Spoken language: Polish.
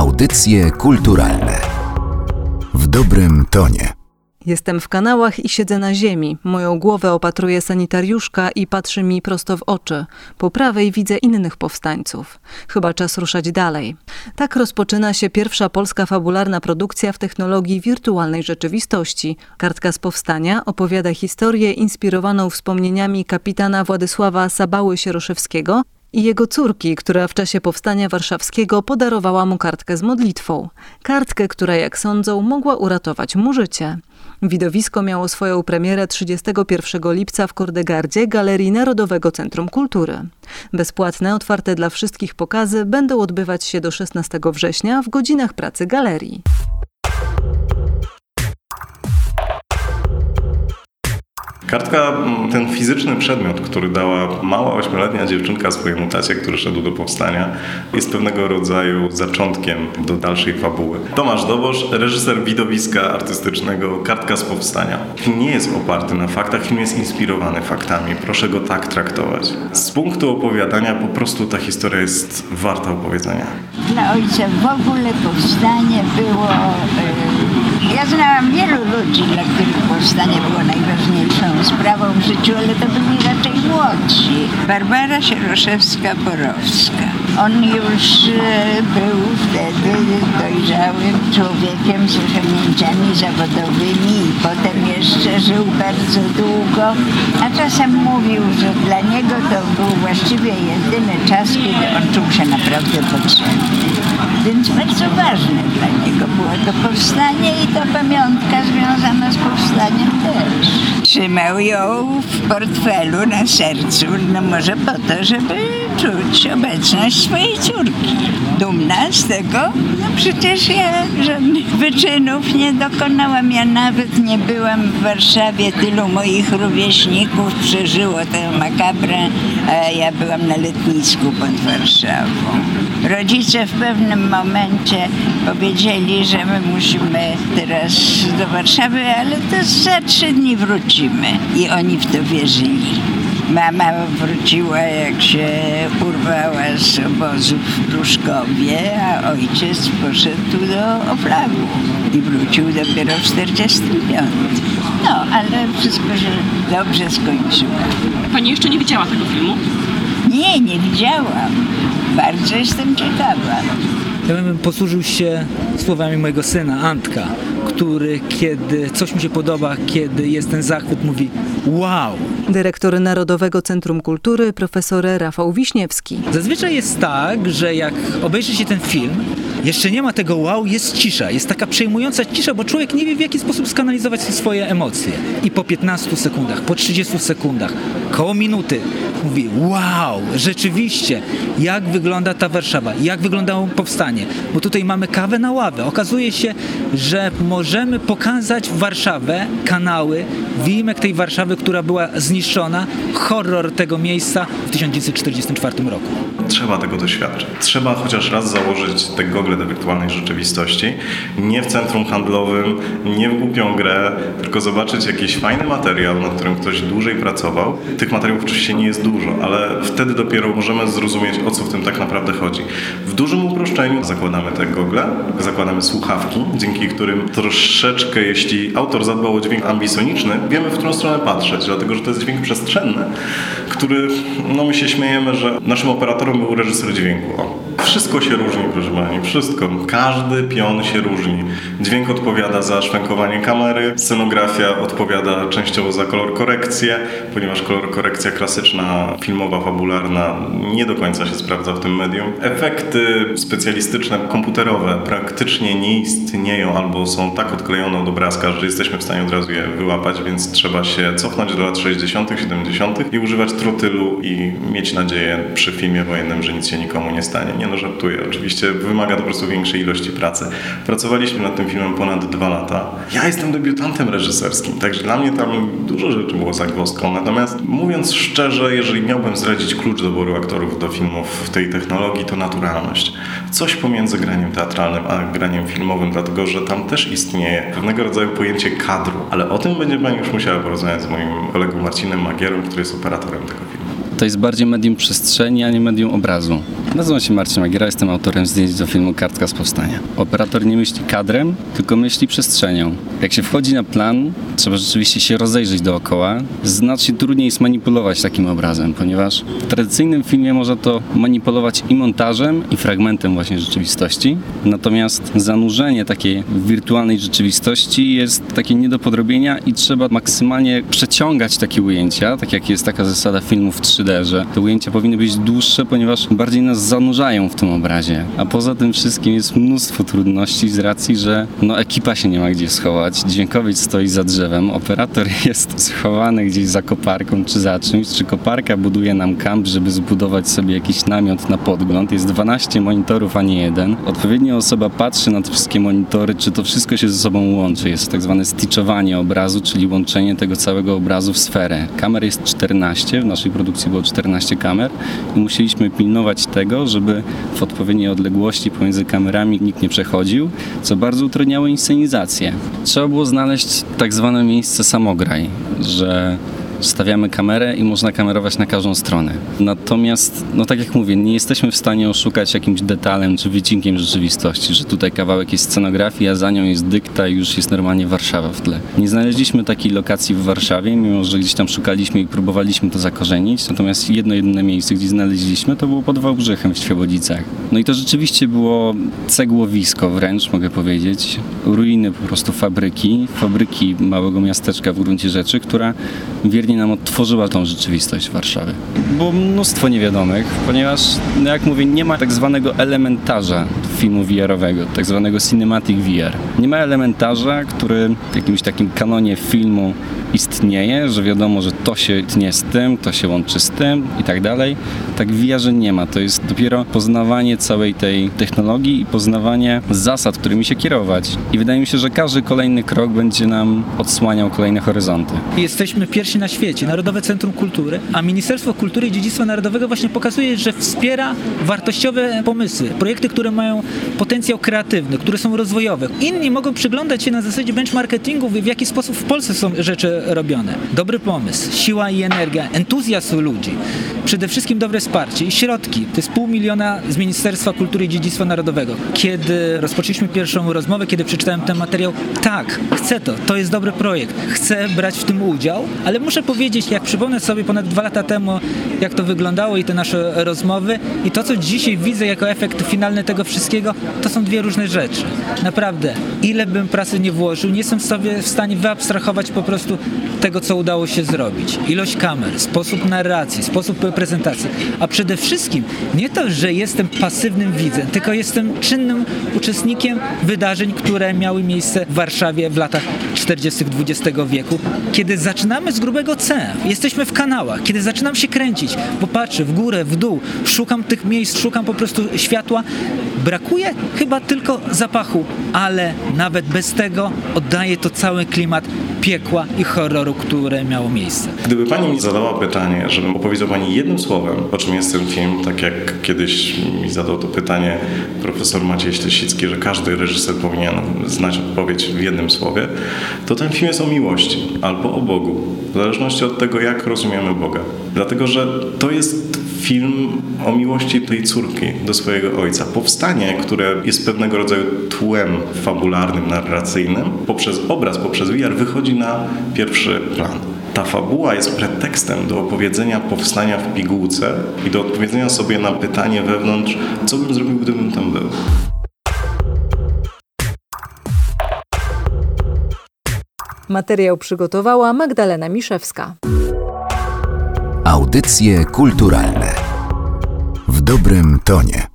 Audycje kulturalne w dobrym tonie. Jestem w kanałach i siedzę na ziemi. Moją głowę opatruje sanitariuszka i patrzy mi prosto w oczy. Po prawej widzę innych powstańców. Chyba czas ruszać dalej. Tak rozpoczyna się pierwsza polska fabularna produkcja w technologii wirtualnej rzeczywistości. Kartka z powstania opowiada historię inspirowaną wspomnieniami kapitana Władysława Sabały Sieroszewskiego, i jego córki, która w czasie powstania warszawskiego podarowała mu kartkę z modlitwą. Kartkę, która, jak sądzą, mogła uratować mu życie. Widowisko miało swoją premierę 31 lipca w Kordegardzie Galerii Narodowego Centrum Kultury. Bezpłatne, otwarte dla wszystkich pokazy będą odbywać się do 16 września w godzinach pracy galerii. Kartka, ten fizyczny przedmiot, który dała mała ośmioletnia dziewczynka swojemu tacie, który szedł do powstania, jest pewnego rodzaju zaczątkiem do dalszej fabuły. Tomasz Dobosz, reżyser widowiska artystycznego Kartka z powstania. Film nie jest oparty na faktach, film jest inspirowany faktami. Proszę go tak traktować. Z punktu opowiadania po prostu ta historia jest warta opowiedzenia. Dla ojca w ogóle powstanie było... Yy, ja znałam wielu ludzi, dla których powstanie było najważniejszą sprawą w życiu, ale to byli raczej młodsi. Barbara Sieroszewska-Borowska. On już e, był wtedy dojrzałym człowiekiem z osiągnięciami zawodowymi i potem jeszcze żył bardzo długo, a czasem mówił, że dla niego to był właściwie jedyny czas, kiedy on czuł się naprawdę potrzebny. Więc bardzo ważne dla niego było to powstanie i ta pamiątka związana z powstaniem też. Trzymał ją w portfelu na sercu, no może po to, żeby czuć obecność swojej córki. Dumna z tego? No przecież ja żadnych wyczynów nie dokonałam. Ja nawet nie byłam w Warszawie. Tylu moich rówieśników przeżyło tę makabrę, a ja byłam na letnisku pod Warszawą. Rodzice w pewnym momencie powiedzieli, że my musimy teraz do Warszawy, ale to za trzy dni wrócimy. I oni w to wierzyli. Mama wróciła, jak się urwała z obozu w Pruszkowie, a ojciec poszedł do Oflagu i wrócił dopiero w 45. No, ale wszystko się dobrze skończyło. Pani jeszcze nie widziała tego filmu? Nie, nie widziałam. Bardzo jestem ciekawa. Ja bym posłużył się słowami mojego syna, Antka, który kiedy coś mi się podoba, kiedy jest ten zachwyt, mówi wow. Dyrektor Narodowego Centrum Kultury, profesor Rafał Wiśniewski. Zazwyczaj jest tak, że jak obejrzy się ten film, jeszcze nie ma tego wow, jest cisza. Jest taka przejmująca cisza, bo człowiek nie wie w jaki sposób skanalizować swoje emocje. I po 15 sekundach, po 30 sekundach, koło minuty mówi wow, rzeczywiście, jak wygląda ta Warszawa, jak wyglądało powstanie. Bo tutaj mamy kawę na ławę. Okazuje się, że możemy pokazać Warszawę, kanały, wimek tej Warszawy, która była zniszczona, horror tego miejsca w 1944 roku. Trzeba tego doświadczyć. Trzeba chociaż raz założyć te gogle do wirtualnej rzeczywistości. Nie w centrum handlowym, nie w głupią grę, tylko zobaczyć jakiś fajny materiał, nad którym ktoś dłużej pracował. Tych materiałów oczywiście nie jest dużo, ale wtedy dopiero możemy zrozumieć, o co w tym tak naprawdę chodzi. W dużym uproszczeniu zakładamy te gogle, zakładamy słuchawki, dzięki którym troszeczkę, jeśli autor zadbał o dźwięk ambisoniczny, wiemy, w którą stronę patrzeć, dlatego, że to jest dźwięk przestrzenny, który, no my się śmiejemy, że naszym operatorem był reżyser dźwięku. Wszystko się różni, proszę Pani, wszystko. Każdy pion się różni. Dźwięk odpowiada za szwękowanie kamery, scenografia odpowiada częściowo za kolor korekcję, ponieważ kolor korekcja klasyczna, filmowa, fabularna nie do końca się sprawdza w tym medium. Efekty specjalistyczne, komputerowe praktycznie nie istnieją albo są tak odklejone od obrazka, że jesteśmy w stanie od razu je wyłapać, więc trzeba się cofnąć do lat 60., 70. i używać trotylu i mieć nadzieję przy filmie wojennym, że nic się nikomu nie stanie. Nie no, żartuję. Oczywiście wymaga to po prostu większej ilości pracy. Pracowaliśmy nad tym filmem ponad dwa lata. Ja jestem debiutantem reżyserskim, także dla mnie tam dużo rzeczy było zagwozdką. Natomiast mówiąc szczerze, jeżeli miałbym zdradzić klucz doboru aktorów do filmów w tej technologii, to naturalność. Coś pomiędzy graniem teatralnym a graniem filmowym, dlatego że tam też istnieje pewnego rodzaju pojęcie kadru. Ale o tym będzie Pani już musiała porozmawiać z moim kolegą Marcinem Magierą, który jest operatorem tego filmu. To jest bardziej medium przestrzeni, a nie medium obrazu. Nazywam się Marcin Magiera, jestem autorem zdjęć do filmu Kartka z Powstania. Operator nie myśli kadrem, tylko myśli przestrzenią. Jak się wchodzi na plan, trzeba rzeczywiście się rozejrzeć dookoła. Znacznie trudniej jest manipulować takim obrazem, ponieważ w tradycyjnym filmie można to manipulować i montażem, i fragmentem właśnie rzeczywistości. Natomiast zanurzenie takiej wirtualnej rzeczywistości jest takie nie do podrobienia i trzeba maksymalnie przeciągać takie ujęcia, tak jak jest taka zasada filmów 3D, że te ujęcia powinny być dłuższe, ponieważ bardziej nas zanurzają w tym obrazie. A poza tym wszystkim jest mnóstwo trudności z racji, że no, ekipa się nie ma gdzie schować, dźwiękowiec stoi za drzewem, operator jest schowany gdzieś za koparką czy za czymś, czy koparka buduje nam kamp, żeby zbudować sobie jakiś namiot na podgląd. Jest 12 monitorów, a nie jeden. Odpowiednia osoba patrzy na te wszystkie monitory, czy to wszystko się ze sobą łączy. Jest tak zwane stitchowanie obrazu, czyli łączenie tego całego obrazu w sferę. Kamer jest 14, w naszej produkcji było 14 kamer i musieliśmy pilnować tego, żeby w odpowiedniej odległości pomiędzy kamerami nikt nie przechodził, co bardzo utrudniało inscenizację. Trzeba było znaleźć tak zwane miejsce samograj, że stawiamy kamerę i można kamerować na każdą stronę. Natomiast, no tak jak mówię, nie jesteśmy w stanie oszukać jakimś detalem czy wycinkiem rzeczywistości, że tutaj kawałek jest scenografii, a za nią jest dykta i już jest normalnie Warszawa w tle. Nie znaleźliśmy takiej lokacji w Warszawie, mimo że gdzieś tam szukaliśmy i próbowaliśmy to zakorzenić, natomiast jedno jedyne miejsce, gdzie znaleźliśmy, to było pod Wałbrzychem w Świebodzicach. No i to rzeczywiście było cegłowisko wręcz, mogę powiedzieć. Ruiny po prostu fabryki, fabryki małego miasteczka w gruncie rzeczy, która wiernie nam odtworzyła tą rzeczywistość Warszawy. Było mnóstwo niewiadomych, ponieważ, no jak mówię, nie ma tak zwanego elementarza filmu VR-owego, tak zwanego cinematic VR. Nie ma elementarza, który w jakimś takim kanonie filmu istnieje, że wiadomo, że to się tnie z tym, to się łączy z tym i tak dalej. Tak w VR-ze nie ma. To jest dopiero poznawanie całej tej technologii i poznawanie zasad, którymi się kierować. I wydaje mi się, że każdy kolejny krok będzie nam odsłaniał kolejne horyzonty. Jesteśmy pierwsi na świecie, Narodowe Centrum Kultury, a Ministerstwo Kultury i Dziedzictwa Narodowego właśnie pokazuje, że wspiera wartościowe pomysły, projekty, które mają potencjał kreatywny, które są rozwojowe. Inni mogą przyglądać się na zasadzie benchmarketingu, w jaki sposób w Polsce są rzeczy robione. Dobry pomysł, siła i energia, entuzjazm ludzi, przede wszystkim dobre wsparcie i środki. To jest pół miliona z Ministerstwa Kultury i Dziedzictwa Narodowego. Kiedy rozpoczęliśmy pierwszą rozmowę, kiedy przeczytałem ten materiał, tak, chcę to, to jest dobry projekt, chcę brać w tym udział, ale muszę powiedzieć, jak przypomnę sobie ponad dwa lata temu, jak to wyglądało i te nasze rozmowy i to, co dzisiaj widzę jako efekt finalny tego wszystkiego, to są dwie różne rzeczy. Naprawdę, ile bym pracy nie włożył, nie jestem sobie w stanie wyabstrahować po prostu tego, co udało się zrobić. Ilość kamer, sposób narracji, sposób prezentacji, a przede wszystkim nie to, że jestem pasywnym widzem, tylko jestem czynnym uczestnikiem wydarzeń, które miały miejsce w Warszawie w latach 40. XX wieku, kiedy zaczynamy z grubego C, jesteśmy w kanałach, kiedy zaczynam się kręcić, bo patrzę w górę, w dół, szukam tych miejsc, szukam po prostu światła, brakuje chyba tylko zapachu, ale nawet bez tego oddaje to cały klimat piekła i horroru, które miało miejsce. Gdyby Pani mi zadała pytanie, żebym opowiedział Pani jednym słowem, o czym jest ten film, tak jak kiedyś mi zadał to pytanie profesor Maciej Ślesicki, że każdy reżyser powinien znać odpowiedź w jednym słowie, to ten film jest o miłości albo o Bogu, w zależności od tego, jak rozumiemy Boga. Dlatego, że to jest film o miłości tej córki do swojego ojca. Powstanie, które jest pewnego rodzaju tłem fabularnym, narracyjnym, poprzez obraz, poprzez VR wychodzi na pierwszy plan. Ta fabuła jest pretekstem do opowiedzenia powstania w pigułce i do odpowiedzenia sobie na pytanie wewnątrz, co bym zrobił, gdybym tam był. Materiał przygotowała Magdalena Miszewska. Audycje kulturalne dobrym tonie.